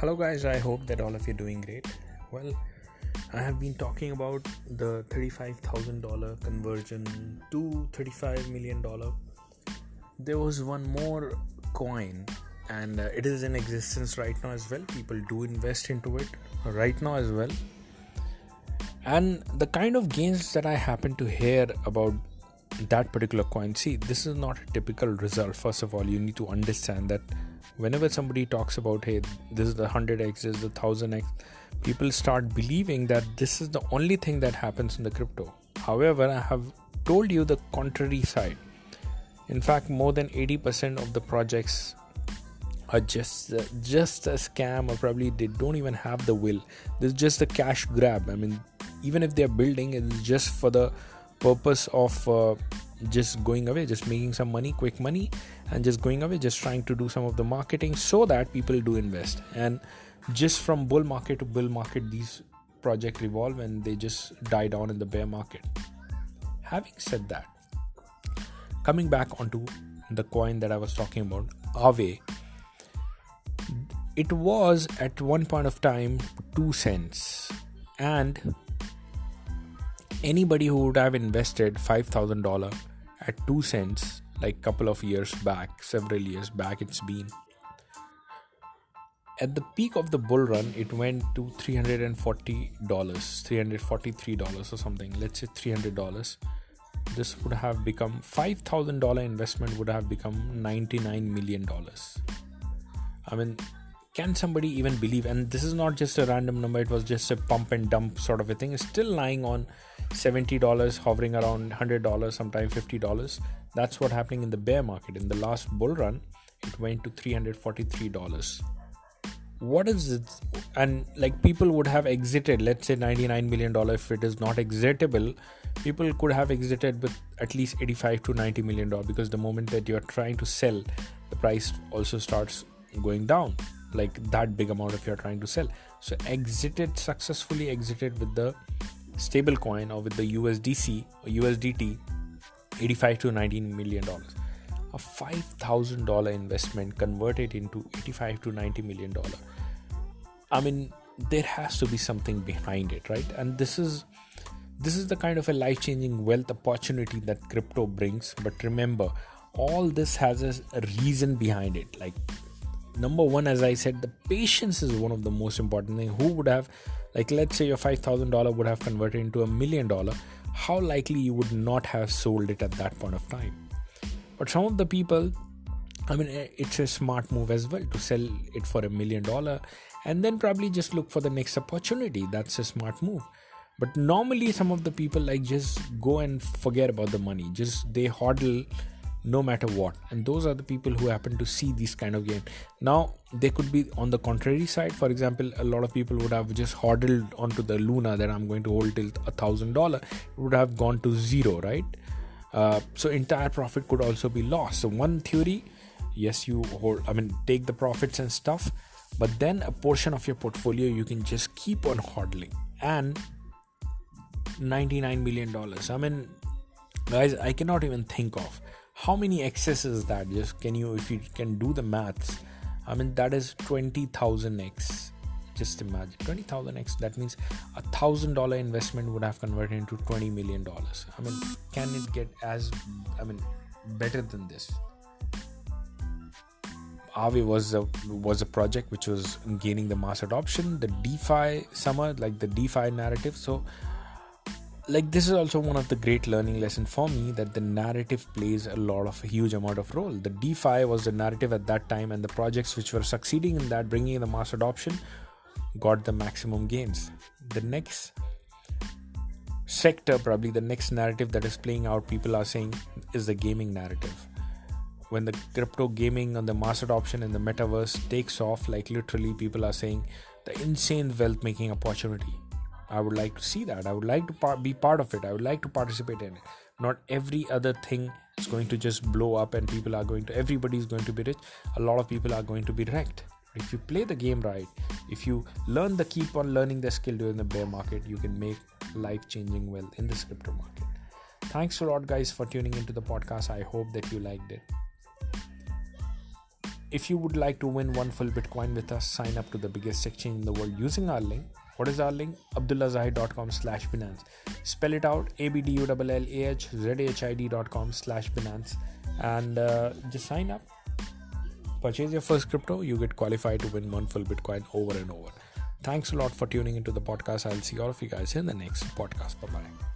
Hello, guys. I hope that all of you are doing great. Well, I have been talking about the $35,000 conversion to $35 million. There was one more coin, and uh, it is in existence right now as well. People do invest into it right now as well. And the kind of gains that I happen to hear about that particular coin see, this is not a typical result. First of all, you need to understand that whenever somebody talks about hey this is the 100x this is the 1000x people start believing that this is the only thing that happens in the crypto. However i have told you the contrary side. In fact more than 80% of the projects are just uh, just a scam or probably they don't even have the will. This is just a cash grab. I mean even if they're building it's just for the purpose of uh, just going away just making some money quick money and just going away just trying to do some of the marketing so that people do invest. And just from bull market to bull market these projects revolve and they just die down in the bear market. Having said that coming back onto the coin that i was talking about Aave it was at one point of time 2 cents. And anybody who would have invested $5000 at 2 cents like couple of years back several years back it's been. At the peak of the bull run it went to $340 $343 or something. Let's say $300 this would have become $5000 investment would have become $99 million i mean can somebody even believe and this is not just a random number it was just a pump and dump sort of a thing it's still lying on $70 hovering around $100 sometimes $50 that's what happening in the bear market. In the last bull run it went to $343 what is it? And like people would have exited let's say 99 million dollar if it is not exitable people could have exited with at least 85 to 90 million dollar because the moment that you are trying to sell the price also starts going down like that big amount if you're trying to sell. So exited successfully exited with the stable coin or with the usdc or usdt 85 to 19 million dollars. A $5000 investment converted into 85 to 90 million dollar. I mean there has to be something behind it right? And this is this is the kind of a life changing wealth opportunity that crypto brings. But remember all this has a reason behind it. Like number one as i said the patience is one of the most important thing. Who would have like let's say your $5000 would have converted into a million dollar how likely you would not have sold it at that point of time? But some of the people i mean eh, it's a smart move as well to sell it for a million dollar and then probably just look for the next opportunity. That's a smart move. But normally some of the people like just go and forget about the money. Just they hodl no matter what. And those are the people who happen to see these kind of game now they could be on the contrary side. For example a lot of people would have just hodled onto the luna that i'm going to hold till a thousand dollar. Would have gone to zero right? Uh, so entire profit could also be lost. So one theory yes you hold i mean take the profits and stuff but then a portion of your portfolio you can just keep on hodling. And 99 million dollars. I mean guys i cannot even think of how many x's is that? Just can you if you can do the maths i mean that is 20000 x. Just imagine 20000 x that means a thousand dollar investment would have converted into 20 million dollars. I mean can it get as i mean better than this? Aave was a was a project which was gaining the mass adoption the defi summer like the defi narrative. So like this is also one of the great learning lesson for me that the narrative plays a lot of a huge amount of role. The defi was the narrative at that time and the projects which were succeeding in that bringing in the mass adoption got the maximum gains. The next sector probably the next narrative that is playing out people are saying is the gaming narrative. When the crypto gaming and the mass adoption in the metaverse takes off like literally people are saying the insane wealth making opportunity I would like to see that. I would like to par- be part of it. I would like to participate in it. Not every other thing is going to just blow up and people are going to, everybody is going to be rich. A lot of people are going to be wrecked. If you play the game right, if you learn the keep on learning the skill during the bear market, you can make life changing wealth in the crypto market. Thanks a lot, guys, for tuning into the podcast. I hope that you liked it. if you would like to win one full Bitcoin with us, sign up to the biggest exchange in the world using our link. What is our link? AbdullahZahid.com slash Binance. Spell it out A-B-D-U-L-L-A-H-Z-H-I-D.com slash Binance. And uh, just sign up. Purchase your first crypto. You get qualified to win one full Bitcoin over and over. Thanks a lot for tuning into the podcast. I'll see all of you guys in the next podcast. Bye bye.